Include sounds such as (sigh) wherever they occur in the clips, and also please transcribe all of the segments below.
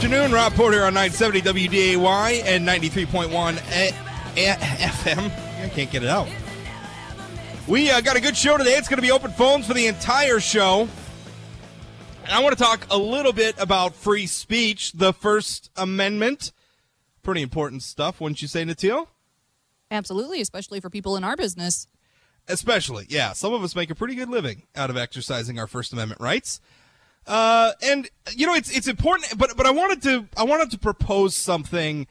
Good afternoon, Rob Port on 970 WDAY and 93.1 A- A- FM. I can't get it out. We uh, got a good show today. It's going to be open phones for the entire show. And I want to talk a little bit about free speech, the First Amendment. Pretty important stuff, wouldn't you say, Natil? Absolutely, especially for people in our business. Especially, yeah. Some of us make a pretty good living out of exercising our First Amendment rights. Uh, and you know, it's it's important, but but I wanted to I wanted to propose something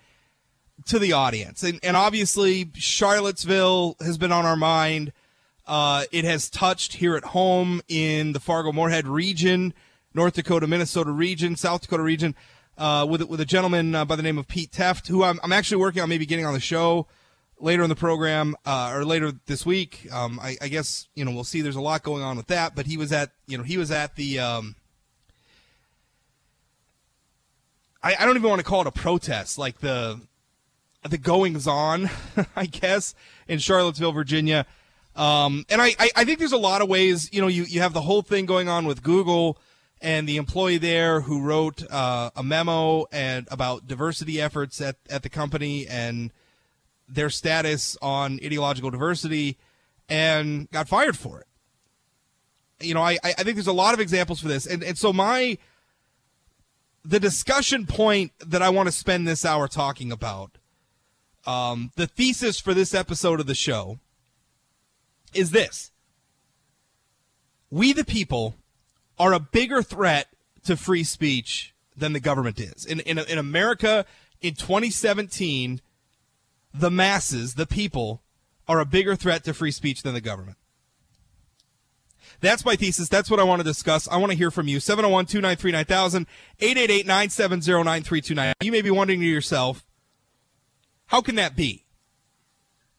to the audience, and and obviously Charlottesville has been on our mind. Uh, it has touched here at home in the Fargo Moorhead region, North Dakota, Minnesota region, South Dakota region, uh, with with a gentleman uh, by the name of Pete Tefft, who I'm I'm actually working on maybe getting on the show later in the program uh, or later this week. Um, I, I, guess you know we'll see. There's a lot going on with that, but he was at you know he was at the. Um, I, I don't even want to call it a protest, like the the goings on, (laughs) I guess, in Charlottesville, Virginia. Um, and I, I, I think there's a lot of ways. You know, you you have the whole thing going on with Google and the employee there who wrote uh, a memo and about diversity efforts at, at the company and their status on ideological diversity and got fired for it. You know, I, I think there's a lot of examples for this. And, and so my, the discussion point that I want to spend this hour talking about, um, the thesis for this episode of the show is this. We the people are a bigger threat to free speech than the government is. In, in, in America in 2017, the masses, the people, are a bigger threat to free speech than the government. That's my thesis. That's what I want to discuss. I want to hear from you. 701 293 9000, 888 970 9329. You may be wondering to yourself, how can that be?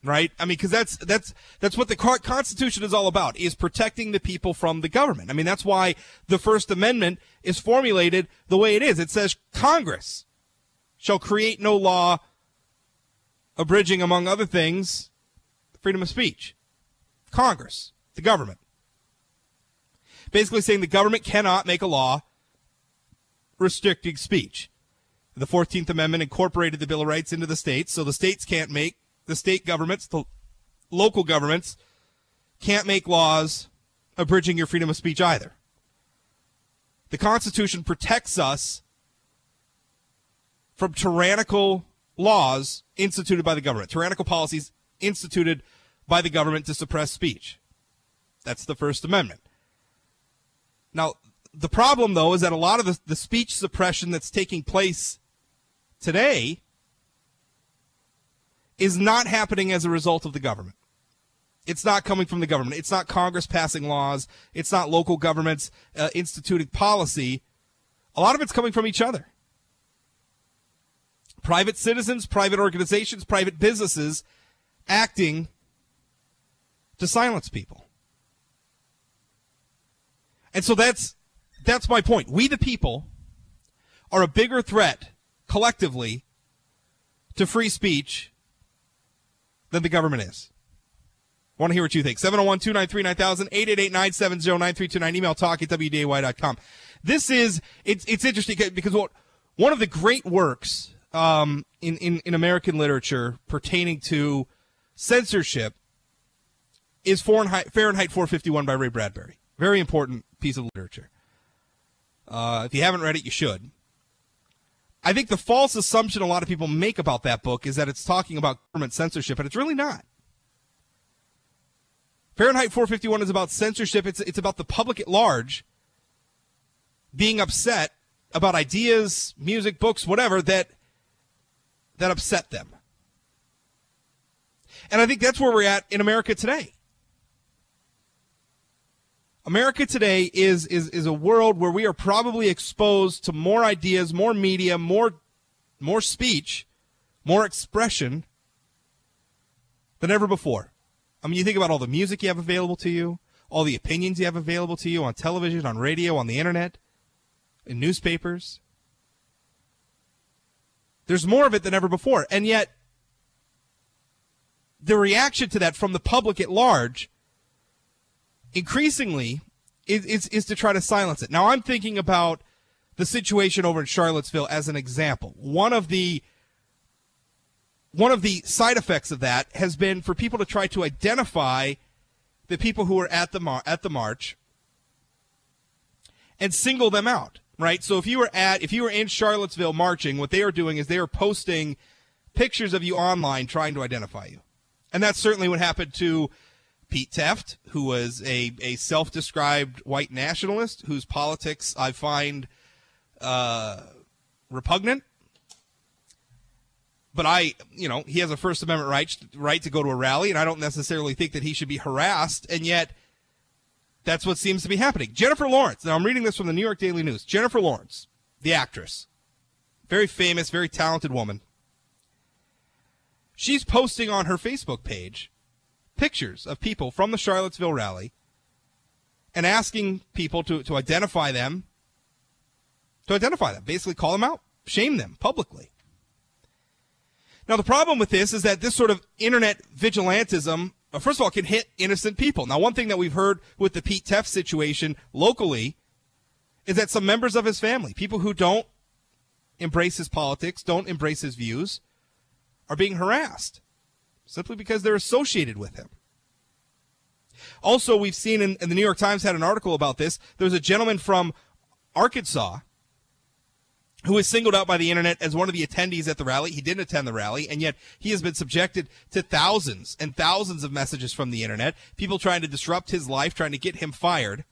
Right? I mean, because that's that's that's what the Constitution is all about: is protecting the people from the government. I mean, that's why the First Amendment is formulated the way it is. It says Congress shall create no law abridging, among other things, freedom of speech. Congress, the government. Basically saying the government cannot make a law restricting speech. The 14th Amendment incorporated the Bill of Rights into the states, so the states can't make, the state governments, the local governments, can't make laws abridging your freedom of speech either. The Constitution protects us from tyrannical laws instituted by the government, tyrannical policies instituted by the government to suppress speech. That's the First Amendment. Now, the problem, though, is that a lot of the, the speech suppression that's taking place today is not happening as a result of the government. It's not coming from the government. It's not Congress passing laws. It's not local governments uh, instituting policy. A lot of it's coming from each other private citizens, private organizations, private businesses acting to silence people. And so that's that's my point. We the people are a bigger threat collectively to free speech than the government is. I want to hear what you think. 701 293 9000 888 970 9329. Email talk at WDAY.com. This is, it's, it's interesting because what, one of the great works um, in, in, in American literature pertaining to censorship is Fahrenheit, Fahrenheit 451 by Ray Bradbury. Very important piece of literature. Uh, if you haven't read it, you should. I think the false assumption a lot of people make about that book is that it's talking about government censorship, and it's really not. Fahrenheit 451 is about censorship. It's, it's about the public at large being upset about ideas, music, books, whatever that that upset them. And I think that's where we're at in America today. America today is, is, is a world where we are probably exposed to more ideas, more media, more, more speech, more expression than ever before. I mean, you think about all the music you have available to you, all the opinions you have available to you on television, on radio, on the internet, in newspapers. There's more of it than ever before. And yet, the reaction to that from the public at large increasingly is, is, is to try to silence it. Now, I'm thinking about the situation over in Charlottesville as an example. One of the one of the side effects of that has been for people to try to identify the people who were at the mar- at the march and single them out, right? So if you were at if you were in Charlottesville marching, what they are doing is they are posting pictures of you online trying to identify you. And that's certainly what happened to Pete Tefft, who was a, a self described white nationalist whose politics I find uh, repugnant. But I, you know, he has a First Amendment right, right to go to a rally, and I don't necessarily think that he should be harassed. And yet, that's what seems to be happening. Jennifer Lawrence. Now, I'm reading this from the New York Daily News. Jennifer Lawrence, the actress, very famous, very talented woman. She's posting on her Facebook page pictures of people from the Charlottesville rally and asking people to, to identify them, to identify them, basically call them out, shame them publicly. Now, the problem with this is that this sort of internet vigilantism, uh, first of all, can hit innocent people. Now, one thing that we've heard with the Pete Tefft situation locally is that some members of his family, people who don't embrace his politics, don't embrace his views, are being harassed simply because they're associated with him. Also, we've seen, in, and the New York Times had an article about this. There was a gentleman from Arkansas who was singled out by the internet as one of the attendees at the rally. He didn't attend the rally, and yet he has been subjected to thousands and thousands of messages from the internet, people trying to disrupt his life, trying to get him fired.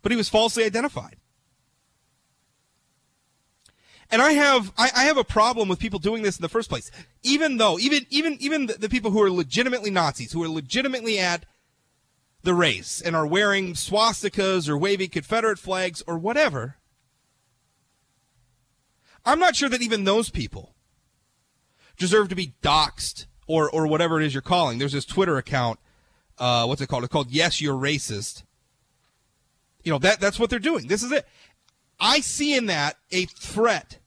But he was falsely identified. And I have I, I, have a problem with people doing this in the first place. Even though even even even the, the people who are legitimately Nazis, who are legitimately at the race and are wearing swastikas or waving Confederate flags or whatever, I'm not sure that even those people deserve to be doxxed or or whatever it is you're calling. There's this Twitter account. Uh, what's it called? It's called Yes, You're Racist. You know that that's what they're doing. This is it. I see in that a threat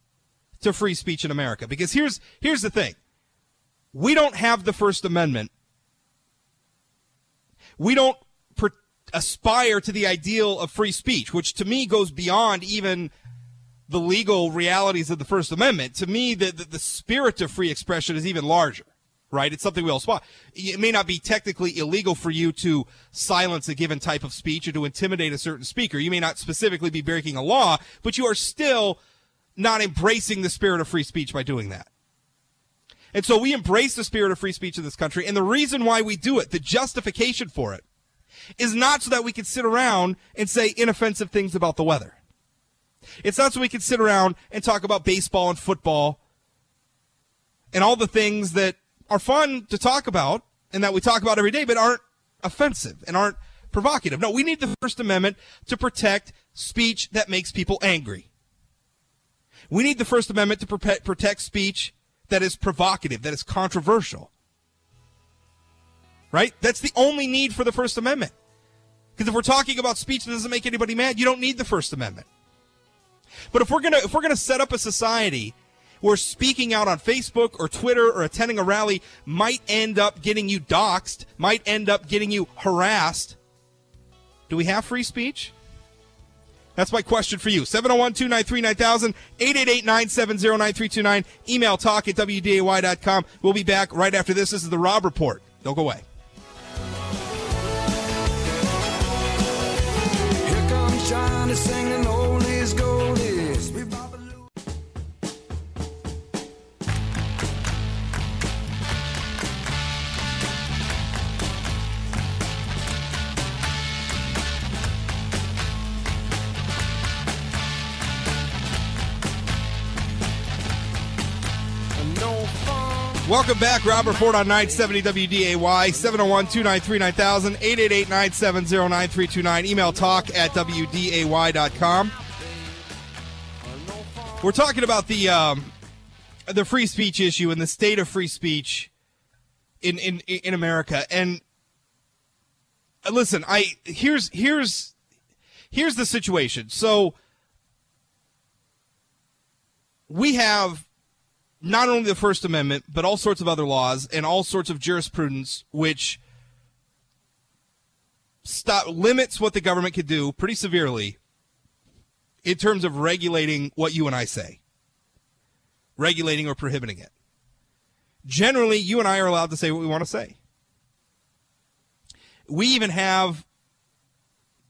to free speech in America because here's here's the thing. We don't have the First Amendment. We don't per- aspire to the ideal of free speech, which to me goes beyond even the legal realities of the First Amendment. To me, the, the, the spirit of free expression is even larger right? It's something we all spot. It may not be technically illegal for you to silence a given type of speech or to intimidate a certain speaker. You may not specifically be breaking a law, but you are still not embracing the spirit of free speech by doing that. And so we embrace the spirit of free speech in this country. And the reason why we do it, the justification for it, is not so that we can sit around and say inoffensive things about the weather. It's not so we can sit around and talk about baseball and football and all the things that are fun to talk about and that we talk about every day, but aren't offensive and aren't provocative. No, we need the First Amendment to protect speech that makes people angry. We need the First Amendment to protect speech that is provocative, that is controversial. Right? That's the only need for the First Amendment. Because if we're talking about speech that doesn't make anybody mad, you don't need the First Amendment. But if we're gonna if we're gonna set up a society where speaking out on Facebook or Twitter or attending a rally might end up getting you doxxed, might end up getting you harassed. Do we have free speech? That's my question for you. 701 293 9000, 888 970 9329. Email talk at WDAY.com. We'll be back right after this. This is the Rob Report. Don't go away. Here comes singing oh, Welcome back. Rob Port on 970 WDAY, 701 293 9000, 888 970 9329. Email talk at WDAY.com. We're talking about the um, the free speech issue and the state of free speech in, in, in America. And uh, listen, I here's here's here's the situation. So we have not only the First Amendment, but all sorts of other laws and all sorts of jurisprudence which stop limits what the government could do pretty severely in terms of regulating what you and I say, regulating or prohibiting it. Generally, you and I are allowed to say what we want to say. We even have,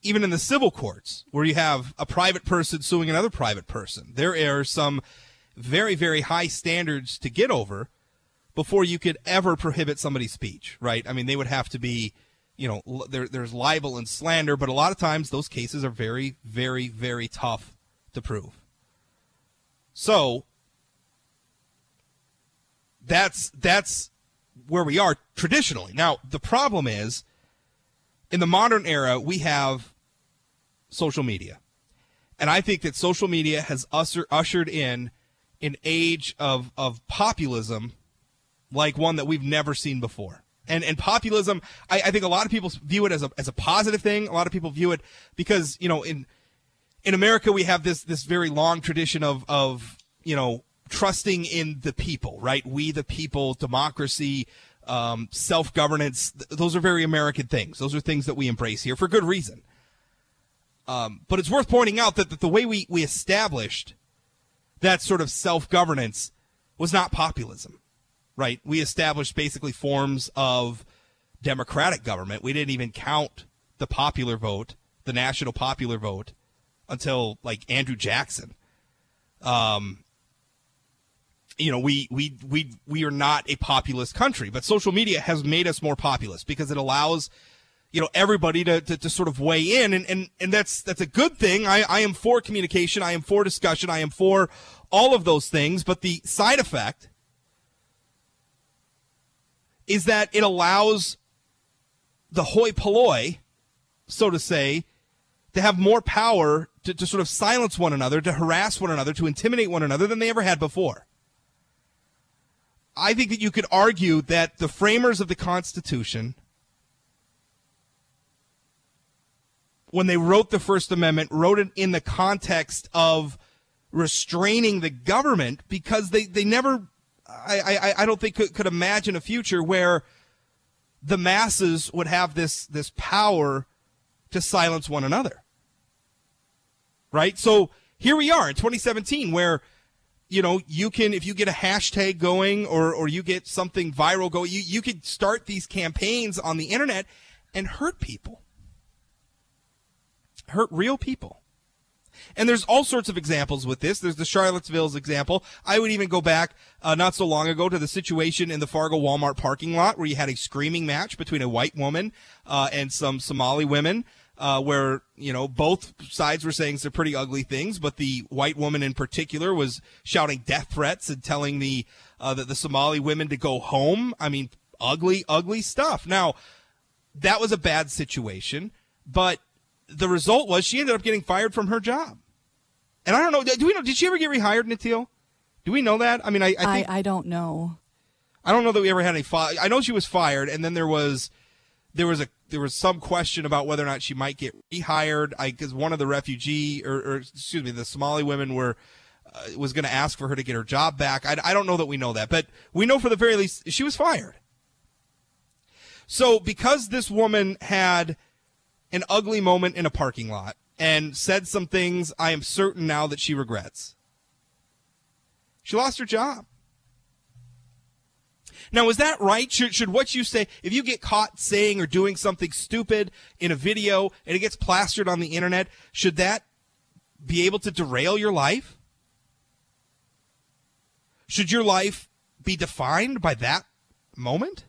even in the civil courts, where you have a private person suing another private person, there are some very, very high standards to get over before you could ever prohibit somebody's speech, right? I mean, they would have to be, you know, there, there's libel and slander, but a lot of times those cases are very, very, very tough to prove. So that's that's where we are traditionally. Now, the problem is in the modern era, we have social media. And I think that social media has usher, ushered in an age of, of populism like one that we've never seen before. And, and populism, I, I think a lot of people view it as a, as a positive thing. A lot of people view it because, you know, in, in America, we have this, this very long tradition of, of, you know, trusting in the people, right? We the people, democracy, um, self governance. Th- those are very American things. Those are things that we embrace here for good reason. Um, but it's worth pointing out that, that the way we, we established that sort of self governance was not populism, right? We established basically forms of democratic government. We didn't even count the popular vote, the national popular vote, until like Andrew Jackson. Um, you know, we, we, we, we are not a populist country, but social media has made us more populist because it allows, you know, everybody to, to, to sort of weigh in. And, and, and that's, that's a good thing. I, I am for communication. I am for discussion. I am for all of those things. But the side effect is that it allows the hoi polloi, so to say, to have more power to, to sort of silence one another, to harass one another, to intimidate one another than they ever had before. I think that you could argue that the framers of the Constitution, when they wrote the First Amendment, wrote it in the context of restraining the government because they, they never, I, I, I don't think could, could imagine a future where the masses would have this, this power to silence one another. Right? So here we are in 2017 where you know, you can if you get a hashtag going or or you get something viral going, you you could start these campaigns on the internet and hurt people. Hurt real people. And there's all sorts of examples with this. There's the Charlottesville's example. I would even go back uh, not so long ago to the situation in the Fargo Walmart parking lot where you had a screaming match between a white woman uh, and some Somali women uh, where you know both sides were saying some pretty ugly things, but the white woman in particular was shouting death threats and telling the uh, the, the Somali women to go home. I mean, ugly, ugly stuff. Now, that was a bad situation, but the result was she ended up getting fired from her job. And I don't know. Do we know? Did she ever get rehired, Natil? Do we know that? I mean, I I, think, I, I don't know. I don't know that we ever had any. Fi- I know she was fired, and then there was there was a there was some question about whether or not she might get rehired. I because one of the refugee or, or, excuse me, the Somali women were uh, was going to ask for her to get her job back. I, I don't know that we know that, but we know for the very least she was fired. So because this woman had an ugly moment in a parking lot and said some things, I am certain now that she regrets. She lost her job. Now, is that right? Should, should what you say, if you get caught saying or doing something stupid in a video and it gets plastered on the internet, should that be able to derail your life? Should your life be defined by that moment?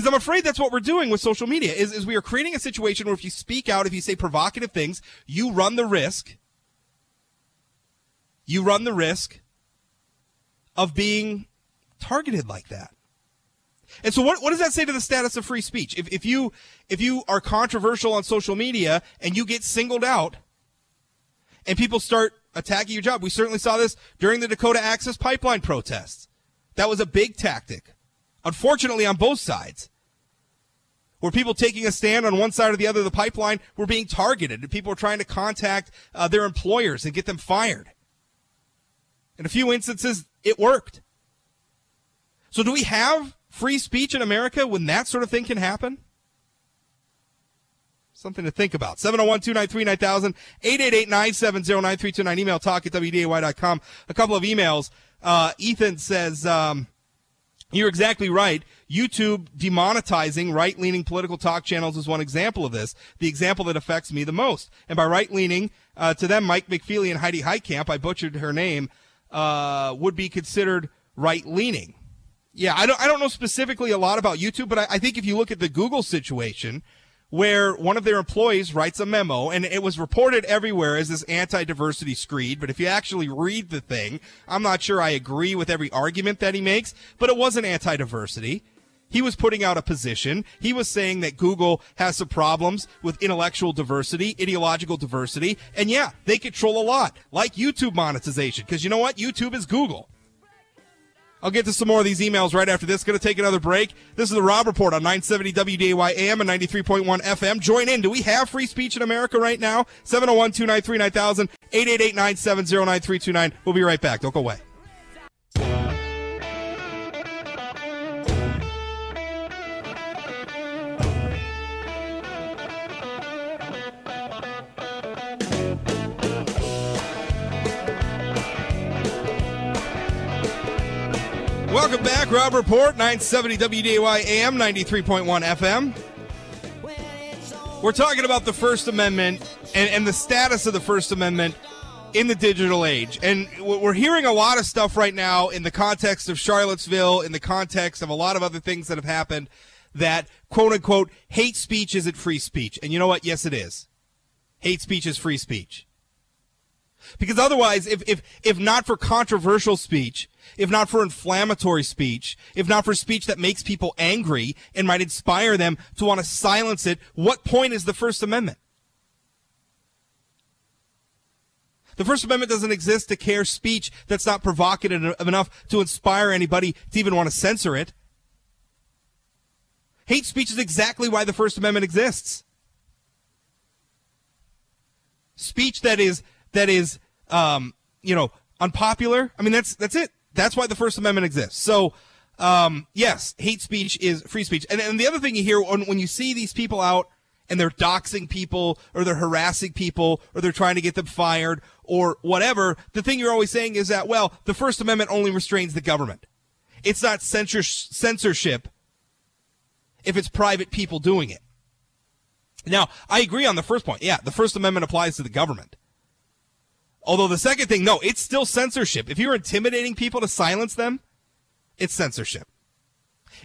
Because I'm afraid that's what we're doing with social media is, is we are creating a situation where if you speak out, if you say provocative things, you run the risk, you run the risk of being targeted like that. And so what, what does that say to the status of free speech? If, if you if you are controversial on social media and you get singled out and people start attacking your job, we certainly saw this during the Dakota Access Pipeline protests. That was a big tactic. Unfortunately on both sides. Where people taking a stand on one side or the other of the pipeline were being targeted and people were trying to contact uh, their employers and get them fired. In a few instances, it worked. So do we have free speech in America when that sort of thing can happen? Something to think about. 701 293 9000, 888 970 9329. Email talk at WDAY.com. A couple of emails. Uh, Ethan says, um, you're exactly right. YouTube demonetizing right leaning political talk channels is one example of this, the example that affects me the most. And by right leaning, uh, to them, Mike McFeely and Heidi Heitkamp, I butchered her name, uh, would be considered right leaning. Yeah, I don't, I don't know specifically a lot about YouTube, but I, I think if you look at the Google situation, where one of their employees writes a memo and it was reported everywhere as this anti-diversity screed. But if you actually read the thing, I'm not sure I agree with every argument that he makes, but it wasn't anti-diversity. He was putting out a position. He was saying that Google has some problems with intellectual diversity, ideological diversity. And yeah, they control a lot, like YouTube monetization. Cause you know what? YouTube is Google. I'll get to some more of these emails right after this. Going to take another break. This is the Rob Report on 970 WDAY AM and 93.1 FM. Join in. Do we have free speech in America right now? 701 293 9000 888 970 9329. We'll be right back. Don't go away. Welcome back, Rob Report, 970 WDAY AM, 93.1 FM. We're talking about the First Amendment and, and the status of the First Amendment in the digital age. And we're hearing a lot of stuff right now in the context of Charlottesville, in the context of a lot of other things that have happened that quote unquote hate speech isn't free speech. And you know what? Yes, it is. Hate speech is free speech. Because otherwise, if, if, if not for controversial speech, if not for inflammatory speech, if not for speech that makes people angry and might inspire them to want to silence it, what point is the First Amendment? The First Amendment doesn't exist to care speech that's not provocative enough to inspire anybody to even want to censor it. Hate speech is exactly why the First Amendment exists. Speech that is that is um, you know unpopular. I mean that's that's it. That's why the First Amendment exists. So, um, yes, hate speech is free speech. And, and the other thing you hear when, when you see these people out and they're doxing people or they're harassing people or they're trying to get them fired or whatever, the thing you're always saying is that, well, the First Amendment only restrains the government. It's not censorship if it's private people doing it. Now, I agree on the first point. Yeah, the First Amendment applies to the government. Although the second thing, no, it's still censorship. If you're intimidating people to silence them, it's censorship.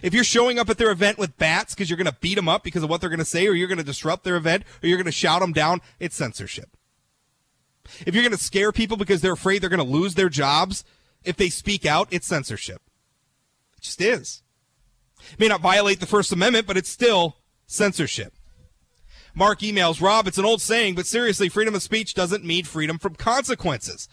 If you're showing up at their event with bats because you're going to beat them up because of what they're going to say, or you're going to disrupt their event, or you're going to shout them down, it's censorship. If you're going to scare people because they're afraid they're going to lose their jobs if they speak out, it's censorship. It just is. It may not violate the First Amendment, but it's still censorship. Mark emails, Rob, it's an old saying, but seriously, freedom of speech doesn't mean freedom from consequences.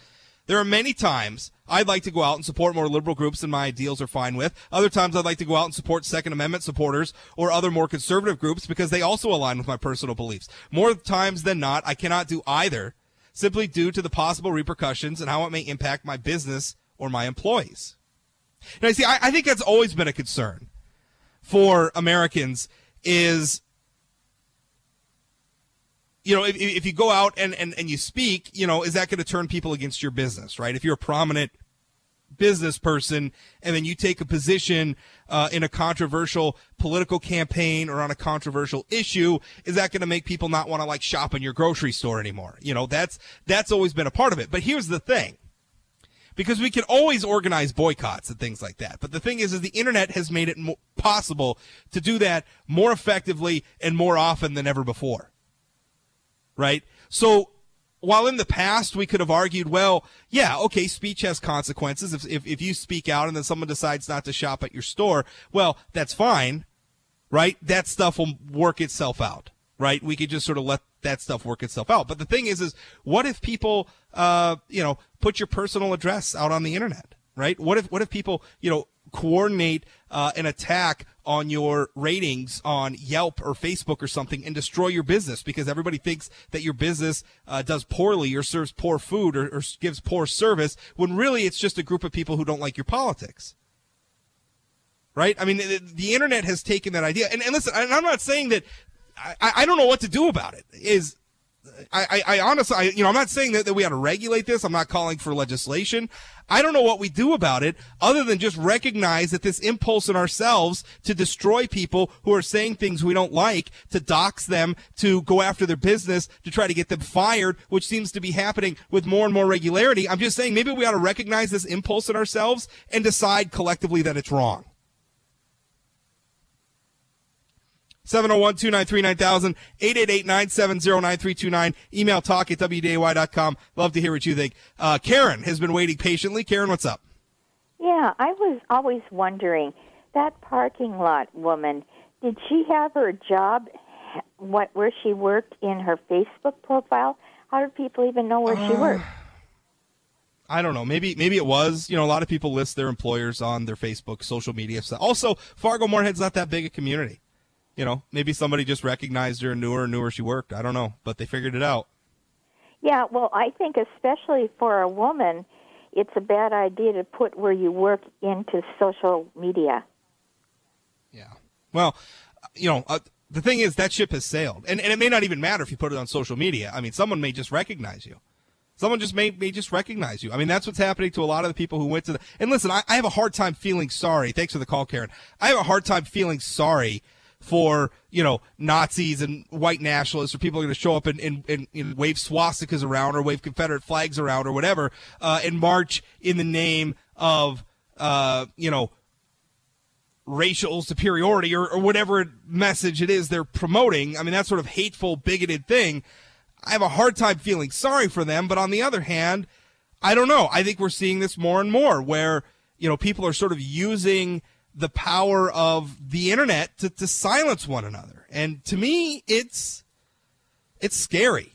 There are many times I'd like to go out and support more liberal groups than my ideals are fine with. Other times I'd like to go out and support Second Amendment supporters or other more conservative groups because they also align with my personal beliefs. More times than not, I cannot do either simply due to the possible repercussions and how it may impact my business or my employees. Now, see, I, I think that's always been a concern for Americans is you know, if, if you go out and, and, and you speak, you know, is that going to turn people against your business, right? If you're a prominent business person and then you take a position uh, in a controversial political campaign or on a controversial issue is that going to make people not want to like shop in your grocery store anymore? You know that's that's always been a part of it. But here's the thing. Because we can always organize boycotts and things like that. But the thing is is the internet has made it mo- possible to do that more effectively and more often than ever before right? So while in the past we could have argued, well, yeah, okay, speech has consequences. If, if, if you speak out and then someone decides not to shop at your store, well, that's fine, right? That stuff will work itself out, right? We could just sort of let that stuff work itself out. But the thing is, is what if people, uh, you know, put your personal address out on the internet, right? What if, what if people, you know, coordinate uh, an attack on your ratings on Yelp or Facebook or something and destroy your business because everybody thinks that your business uh, does poorly or serves poor food or, or gives poor service when really it's just a group of people who don't like your politics. Right? I mean, the, the internet has taken that idea. And, and listen, I'm not saying that I, I don't know what to do about it. Is I, I, I honestly, I, you know, I'm not saying that, that we ought to regulate this. I'm not calling for legislation. I don't know what we do about it other than just recognize that this impulse in ourselves to destroy people who are saying things we don't like, to dox them, to go after their business, to try to get them fired, which seems to be happening with more and more regularity. I'm just saying maybe we ought to recognize this impulse in ourselves and decide collectively that it's wrong. 701 293 9000, 888 970 9329. Email talk at WDAY.com. Love to hear what you think. Uh, Karen has been waiting patiently. Karen, what's up? Yeah, I was always wondering that parking lot woman, did she have her job what where she worked in her Facebook profile? How do people even know where uh, she worked? I don't know. Maybe maybe it was. You know, a lot of people list their employers on their Facebook, social media stuff. Also, Fargo Moorhead's not that big a community you know, maybe somebody just recognized her and knew her and knew where she worked. I don't know, but they figured it out. Yeah, well, I think especially for a woman, it's a bad idea to put where you work into social media. Yeah. Well, you know, uh, the thing is that ship has sailed, and and it may not even matter if you put it on social media. I mean, someone may just recognize you. Someone just may, may just recognize you. I mean, that's what's happening to a lot of the people who went to the. And listen, I, I have a hard time feeling sorry. Thanks for the call, Karen. I have a hard time feeling sorry for you know Nazis and white nationalists, or people are going to show up and, and, and, and, wave swastikas around or wave Confederate flags around or whatever, uh, and march in the name of uh, you know racial superiority or, or whatever message it is they're promoting. I mean, that sort of hateful, bigoted thing. I have a hard time feeling sorry for them, but on the other hand, I don't know. I think we're seeing this more and more where you know people are sort of using the power of the internet to, to silence one another. And to me, it's it's scary.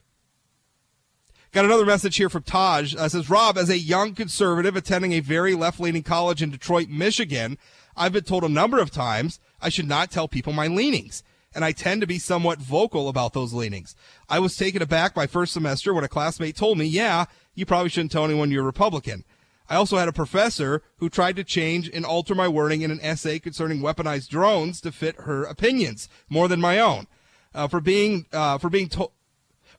Got another message here from Taj. Uh, says Rob, as a young conservative attending a very left-leaning college in Detroit, Michigan, I've been told a number of times I should not tell people my leanings, and I tend to be somewhat vocal about those leanings. I was taken aback my first semester when a classmate told me, "Yeah, you probably shouldn't tell anyone you're Republican." I also had a professor who tried to change and alter my wording in an essay concerning weaponized drones to fit her opinions more than my own. Uh, for being uh, for being told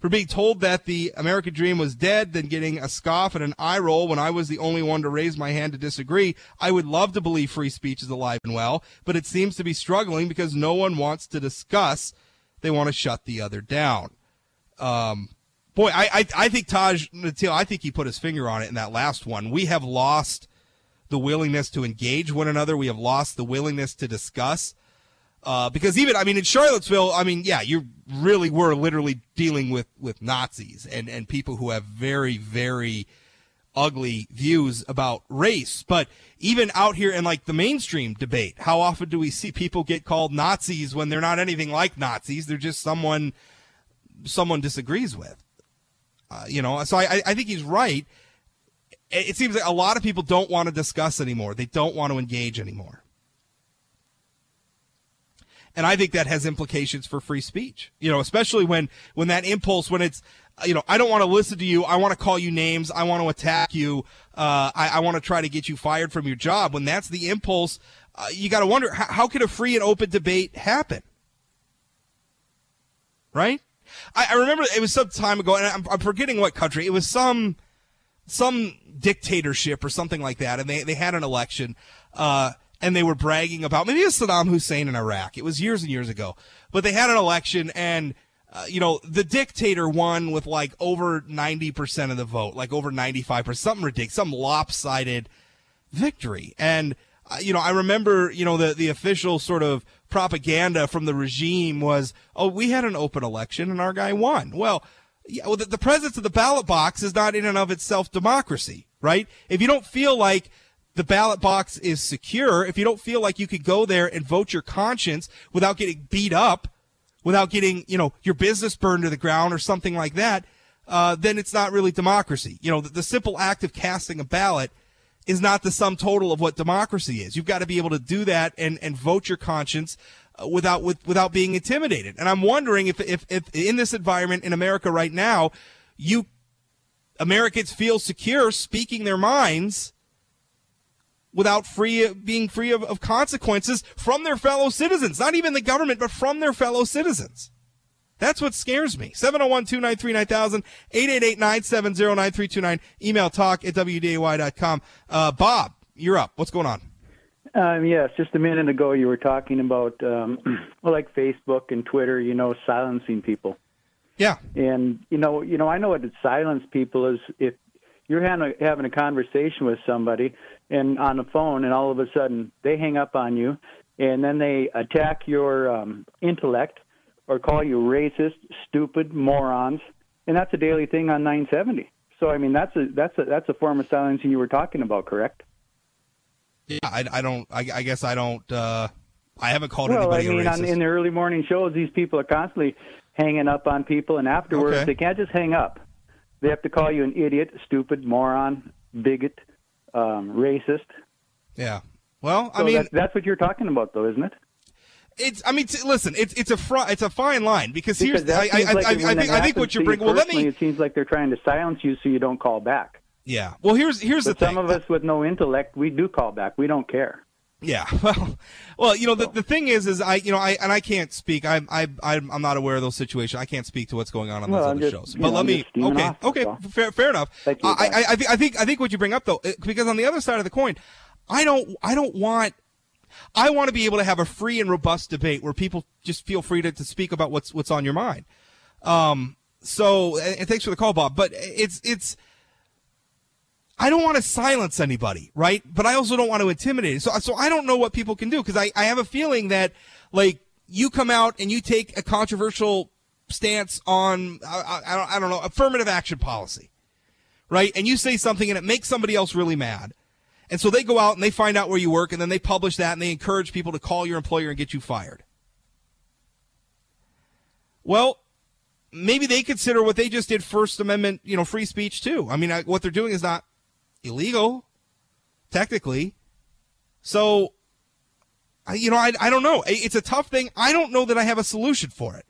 for being told that the American dream was dead, then getting a scoff and an eye roll when I was the only one to raise my hand to disagree. I would love to believe free speech is alive and well, but it seems to be struggling because no one wants to discuss. They want to shut the other down. Um, boy, I, I, I think Taj Natil, I think he put his finger on it in that last one. We have lost the willingness to engage one another. We have lost the willingness to discuss. Uh, because even, I mean, in Charlottesville, I mean, yeah, you really were literally dealing with, with Nazis and, and people who have very, very ugly views about race. But even out here in like the mainstream debate, how often do we see people get called Nazis when they're not anything like Nazis? They're just someone, someone disagrees with. Uh, you know, so I, I think he's right. It seems like a lot of people don't want to discuss anymore. They don't want to engage anymore. And I think that has implications for free speech. You know, especially when when that impulse, when it's, you know, I don't want to listen to you. I want to call you names. I want to attack you. Uh, I, I want to try to get you fired from your job. When that's the impulse, uh, you got to wonder how, how could a free and open debate happen? Right? I, I remember it was some time ago, and I'm, I'm forgetting what country. It was some some dictatorship or something like that, and they they had an election. Uh, and they were bragging about maybe it was Saddam Hussein in Iraq. It was years and years ago, but they had an election and. Uh, you know, the dictator won with like over 90% of the vote, like over 95%, something ridiculous, some lopsided victory. And, uh, you know, I remember, you know, the, the official sort of propaganda from the regime was, oh, we had an open election and our guy won. Well, yeah, well, the, the presence of the ballot box is not in and of itself democracy, right? If you don't feel like the ballot box is secure, if you don't feel like you could go there and vote your conscience without getting beat up, without getting, you know, your business burned to the ground or something like that, uh, then it's not really democracy. You know, the, the simple act of casting a ballot is not the sum total of what democracy is. You've got to be able to do that and, and vote your conscience uh, without with, without being intimidated. And I'm wondering if, if if in this environment in America right now, you Americans feel secure speaking their minds without free being free of, of consequences from their fellow citizens. Not even the government, but from their fellow citizens. That's what scares me. 701 293 9000, 888 970 9329. Email talk at WDAY.com. Uh, Bob, you're up. What's going on? Um, yes, just a minute ago you were talking about, um, (clears throat) like Facebook and Twitter, you know, silencing people. Yeah. And you know, you know, I know what to silence people is if you're having a, having a conversation with somebody and on the phone, and all of a sudden they hang up on you, and then they attack your um, intellect or call you racist, stupid, morons, and that's a daily thing on 970. So I mean, that's a that's a that's a form of silencing you were talking about, correct? Yeah, I, I don't. I, I guess I don't. Uh, I haven't called well, anybody I mean, on, in the early morning shows, these people are constantly hanging up on people, and afterwards Okay. they can't just hang up. They have to call you an idiot, stupid, moron, bigot, um, racist. yeah. Well, I So mean, that, that's what you're talking about, though, isn't it? It's. I mean, t- listen. It's it's a fr- it's a fine line because, Because here's. I, I, I, like I, I think I think what you're bringing. Well, let me. It seems like they're trying to silence you so you don't call back. Yeah. Well, here's here's But the some thing. of us with no intellect, we do call back. We don't care. Yeah. (laughs) Well, well, you know, the, the thing is, is I, you know, I, and I can't speak. I, I, I'm I'm not aware of those situations. I can't speak to what's going on on Well, those I'm other just- shows. But know, let me, okay, off, okay, all. fair, fair enough. Thank you, I. I, I think, I think, I think what you bring up though, because on the other side of the coin, I don't, I don't want, I want to be able to have a free and robust debate where people just feel free to, to speak about what's, what's on your mind. Um, so, and, thanks for the call, Bob. But it's, it's. I don't want to silence anybody, right? But I also don't want to intimidate. So, so I don't know what people can do because I, I have a feeling that, like, you come out and you take a controversial stance on, I, I, I don't know, affirmative action policy, right? And you say something and it makes somebody else really mad. And so they go out and they find out where you work and then they publish that and they encourage people to call your employer and get you fired. Well, maybe they consider what they just did First Amendment, you know, free speech too. I mean, I, what they're doing is not illegal, technically. So, I, you know, I, I don't know. It's a tough thing. I don't know that I have a solution for it.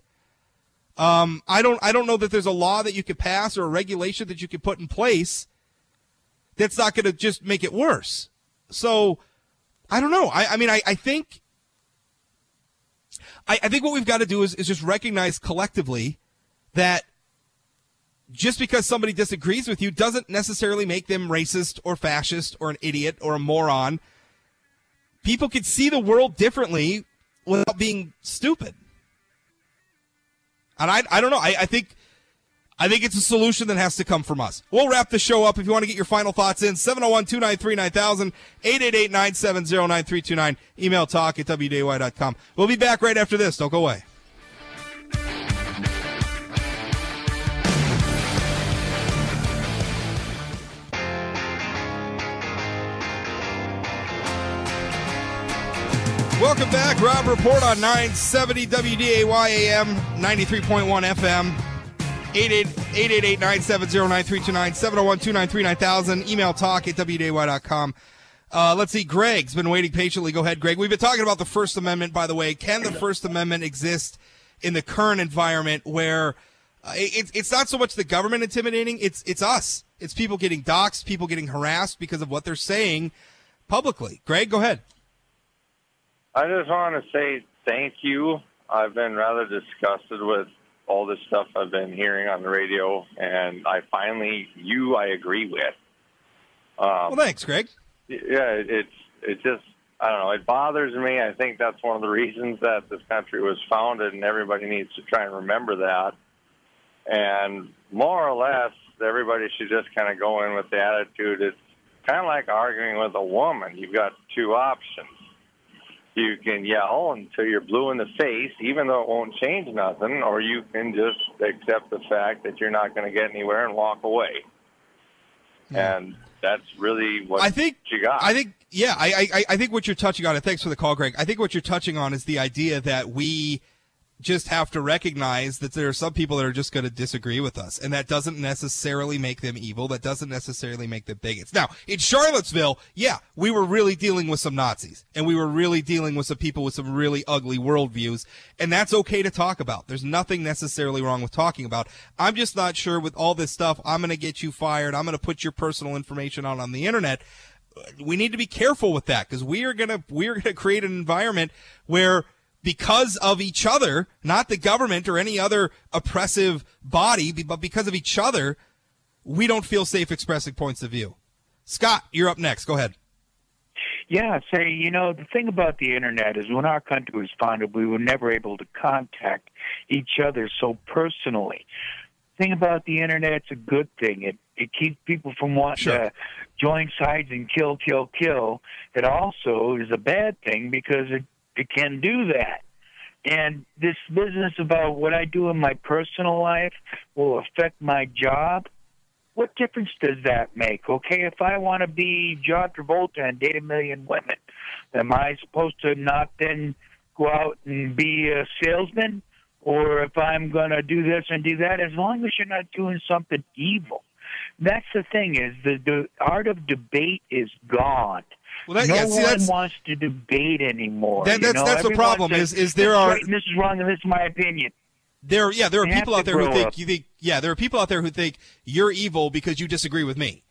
Um, I don't I don't know that there's a law that you could pass or a regulation that you could put in place that's not going to just make it worse. So, I don't know. I, I mean, I, I think I, I think what we've got to do is, is just recognize collectively that just because somebody disagrees with you doesn't necessarily make them racist or fascist or an idiot or a moron. People can see the world differently without being stupid. And I, I don't know. I, I think I think it's a solution that has to come from us. We'll wrap the show up. If you want to get your final thoughts in, 701 293 9000, 888 970 9329. Email talk at WDAY.com. We'll be back right after this. Don't go away. Welcome back. Rob Report on 970 WDAY AM, 93.1 FM. 888-970-9329, 701-293-9000. Email talk at WDAY.com. Uh, let's see. Greg's been waiting patiently. Go ahead, Greg. We've been talking about the First Amendment, by the way. Can the First Amendment exist in the current environment where uh, it, it's not so much the government intimidating, it's, it's us. It's people getting doxxed, people getting harassed because of what they're saying publicly. Greg, go ahead. I just want to say thank you. I've been rather disgusted with all this stuff I've been hearing on the radio, and I finally, you, I agree with. Um, Well, thanks, Greg. yeah, it- it's it just I don't know. It bothers me. I think that's one of the reasons that this country was founded, and everybody needs to try and remember that. And more or less, everybody should just kind of go in with the attitude. It's kind of like arguing with a woman. You've got two options. You can yell until you're blue in the face, even though it won't change nothing, or you can just accept the fact that you're not going to get anywhere and walk away. And that's really what I think you got. I think yeah, I, I I think what you're touching on, and thanks for the call, Greg. I think what you're touching on is the idea that we just have to recognize that there are some people that are just going to disagree with us, and that doesn't necessarily make them evil. That doesn't necessarily make them bigots. Now, in Charlottesville, yeah, we were really dealing with some Nazis, and we were really dealing with some people with some really ugly worldviews, and that's okay to talk about. There's nothing necessarily wrong with talking about. I'm just not sure with all this stuff. I'm going to get you fired. I'm going to put your personal information out on the internet we need to be careful with that because we are gonna we are gonna create an environment where because of each other, not the government or any other oppressive body, but because of each other, we don't feel safe expressing points of view. Scott, you're up next. Go ahead. Yeah, say, you know, the thing about the internet is when our country was founded, we were never able to contact each other so personally. The thing about the internet, it's a good thing. It it keeps people from wanting Sure. to join sides and kill, kill, kill. It also is a bad thing because it it can do that. And this business about what I do in my personal life will affect my job. What difference does that make? Okay, if I want to be John Travolta and date a million women, am I supposed to not then go out and be a salesman? Or if I'm going to do this and do that, as long as you're not doing something evil. That's the thing is the, the art of debate is gone. Well, that- no yeah, see, one wants to debate anymore. That- you that's- know? that's the problem says, is- is there "This are- right this is wrong and this is my opinion. There, yeah, there are You people out there who think up. you think, yeah, there are people out there who think you're evil because you disagree with me,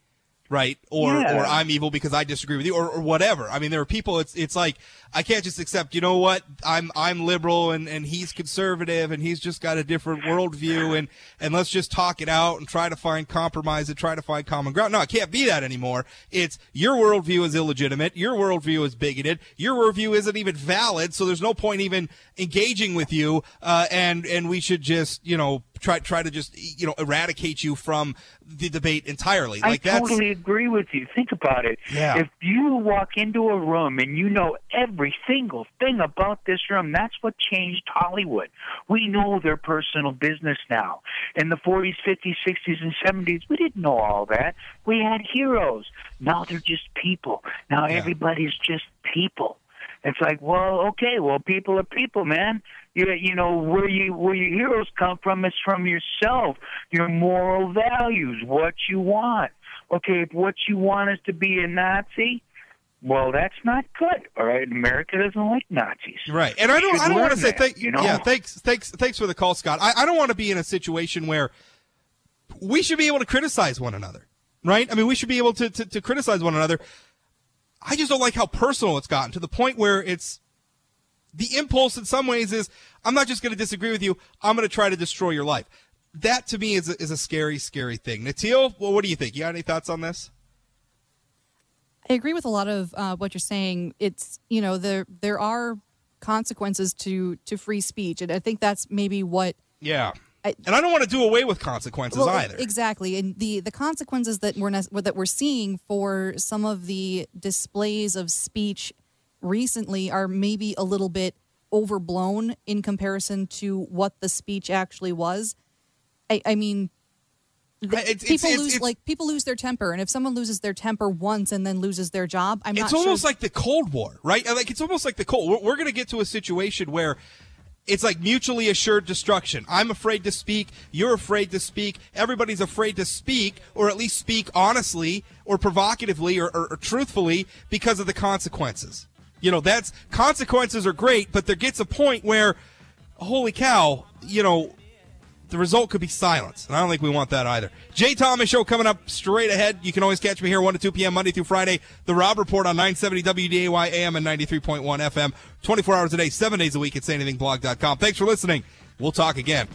right? Or, Yeah. or I'm evil because I disagree with you, or, or whatever. I mean, there are people. It's, it's like I can't just accept. You know what? I'm, I'm liberal and and he's conservative and he's just got a different worldview and and let's just talk it out and try to find compromise and try to find common ground. No, it can't be that anymore. It's your worldview is illegitimate. Your worldview is bigoted. Your worldview isn't even valid. So there's no point even engaging with you. Uh, and and we should just you know try try to just you know eradicate you from the debate entirely. Like I totally agree with you. Think about it. Yeah. If you walk into a room and you know every single thing about this room, that's what changed Hollywood. We know their personal business now. In the 40s, 50s, 60s, and 70s, we didn't know all that. We had heroes. Now they're just people. Now Yeah. everybody's just people. It's like, well, okay, well, people are people, man. You, you know where you where your heroes come from is from yourself, your moral values, what you want. Okay, if what you want is to be a Nazi, well, that's not good. All right, America doesn't like Nazis. Right, and I don't. I don't want to say thank you know? Yeah, thanks, thanks, thanks for the call, Scott. I, I don't want to be in a situation where we should be able to criticize one another, right? I mean, we should be able to, to to criticize one another. I just don't like how personal it's gotten to the point where it's the impulse in some ways is I'm not just going to disagree with you. I'm going to try to destroy your life. That to me is a, is a scary, scary thing. Natil, well, what do you think? You got any thoughts on this? I agree with a lot of uh, what you're saying. It's you know there there are consequences to to free speech, and I think that's maybe what Yeah, I- and I don't want to do away with consequences well, either. Exactly, and the the consequences that we're that we're seeing for some of the displays of speech recently are maybe a little bit overblown in comparison to what the speech actually was. I, I mean, the- it's- people it's- lose it's- like people lose their temper, and if someone loses their temper once and then loses their job, I'm not it's almost sure. like the Cold War, right? Like it's almost like the Cold. We're, we're going to get to a situation where it's like mutually assured destruction. I'm afraid to speak. You're afraid to speak. Everybody's afraid to speak, or at least speak honestly, or provocatively, or, or, or truthfully, because of the consequences. You know, that's consequences are great, but there gets a point where, holy cow, you know, the result could be silence. And I don't think we want that either. Jay Thomas Show coming up straight ahead. You can always catch me here 1 to 2 p.m. Monday through Friday. The Rob Report on 970 WDAY AM and 93.1 FM. 24 hours a day, 7 days a week at sayanythingblog.com. Thanks for listening. We'll talk again.